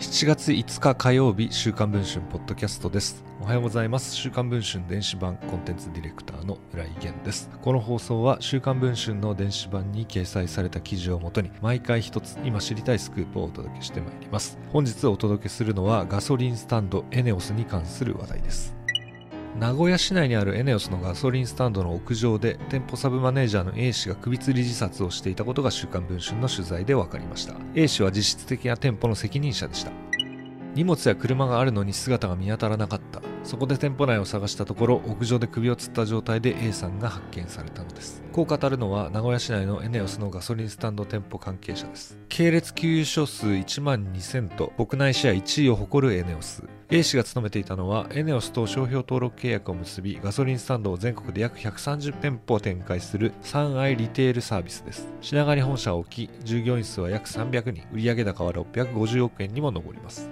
7月5日火曜日週刊文春ポッドキャストです。おはようございます。週刊文春電子版コンテンツディレクターの浦井源です。この放送は週刊文春の電子版に掲載された記事をもとに毎回一つ今知りたいスクープをお届けしてまいります。本日お届けするのはガソリンスタンドエネオスに関する話題です。名古屋市内にあるエネオスのガソリンスタンドの屋上で店舗サブマネージャーの A 氏が首吊り自殺をしていたことが週刊文春の取材で分かりました。A 氏は実質的な店舗の責任者でした。荷物や車があるのに姿が見当たらなかった。そこで店舗内を探したところ屋上で首を吊った状態で A さんが発見されたのです。こう語るのは名古屋市内のエネオスのガソリンスタンド店舗関係者です。系列給油所数1万2000と国内シェア1位を誇るエネオス A 氏が勤めていたのはエネオスと商標登録契約を結びガソリンスタンドを全国で約130店舗を展開する三愛リテールサービスです。品川に本社を置き従業員数は約300人。売上高は650億円にも上ります。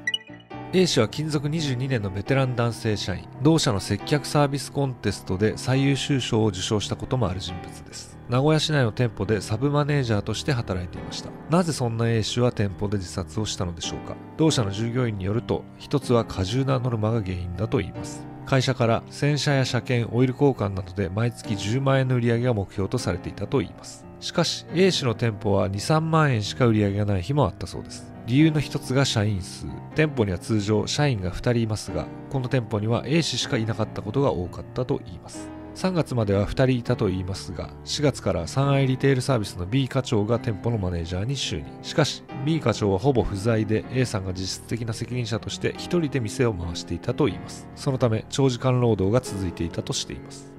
A 氏は勤続22年のベテラン男性社員。同社の接客サービスコンテストで最優秀賞を受賞したこともある人物です。名古屋市内の店舗でサブマネージャーとして働いていました。なぜそんな A 氏は店舗で自殺をしたのでしょうか？同社の従業員によると一つは過重なノルマが原因だと言います。会社から洗車や車検オイル交換などで毎月10万円の売り上げが目標とされていたといいます。しかし A 氏の店舗は23万円しか売り上げがない日もあったそうです。理由の一つが社員数。店舗には通常社員が2人いますがこの店舗には A 氏しかいなかったことが多かったといいます。3月までは2人いたといいますが4月から三愛リテールサービスの B 課長が店舗のマネージャーに就任。しかし B 課長はほぼ不在で A さんが実質的な責任者として1人で店を回していたといいます。そのため長時間労働が続いていたとしています。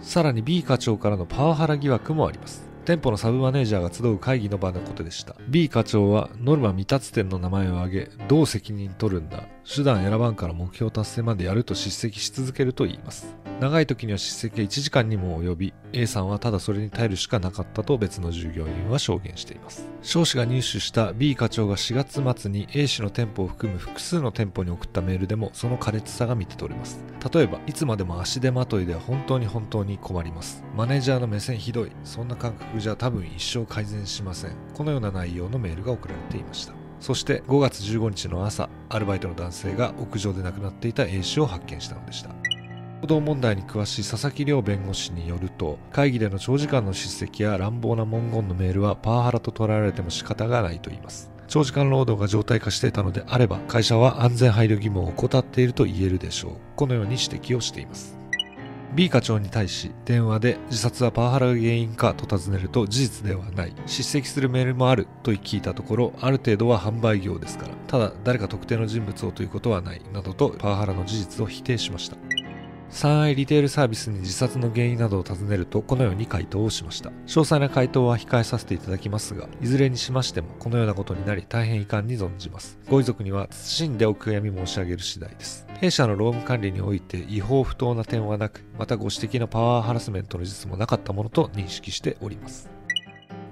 さらに B 課長からのパワハラ疑惑もあります。店舗のサブマネージャーが集う会議の場のことでした。B 課長はノルマ未達店の名前を挙げどう責任取るんだ。手段選ばんから目標達成までやると叱責し続けると言います。長い時には叱責が1時間にも及び A さんはただそれに耐えるしかなかったと別の従業員は証言しています。少子が入手した B 課長が4月末に A 氏の店舗を含む複数の店舗に送ったメールでもその苛烈さが見て取れます。例えばいつまでも足手まといでは本当に本当に困ります。マネージャーの目線ひどい。そんな感覚じゃ多分一生改善しません。このような内容のメールが送られていました。そして5月15日の朝アルバイトの男性が屋上で亡くなっていた A 氏を発見したのでした。労働問題に詳しい佐々木亮弁護士によると会議での長時間の叱責や乱暴な文言のメールはパワハラと捉えられても仕方がないと言います。長時間労働が常態化していたのであれば会社は安全配慮義務を怠っていると言えるでしょう。このように指摘をしています。B 課長に対し電話で自殺はパワハラが原因かと尋ねると事実ではない。叱責するメールもあると聞いたところある程度は販売業ですからただ誰か特定の人物をということはないなどとパワハラの事実を否定しました。三愛リテールサービスに自殺の原因などを尋ねるとこのように回答をしました。詳細な回答は控えさせていただきますがいずれにしましてもこのようなことになり大変遺憾に存じます。ご遺族には謹んでお悔やみ申し上げる次第です。弊社の労務管理において違法不当な点はなくまたご指摘のパワーハラスメントの実もなかったものと認識しております。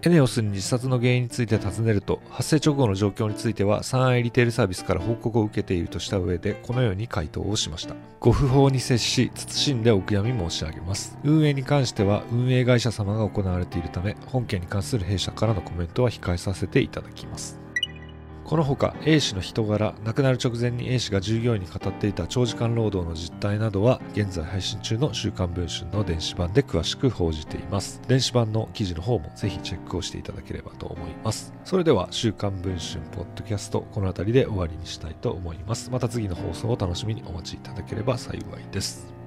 エネオスに自殺の原因について尋ねると発生直後の状況については三愛リテールサービスから報告を受けているとした上でこのように回答をしました。ご不法に接し慎んでお悔やみ申し上げます。運営に関しては運営会社様が行われているため本件に関する弊社からのコメントは控えさせていただきます。このほか A 氏の人柄亡くなる直前に A 氏が従業員に語っていた長時間労働の実態などは現在配信中の週刊文春の電子版で詳しく報じています。電子版の記事の方もぜひチェックをしていただければと思います。それでは週刊文春ポッドキャストこの辺りで終わりにしたいと思います。また次の放送を楽しみにお待ちいただければ幸いです。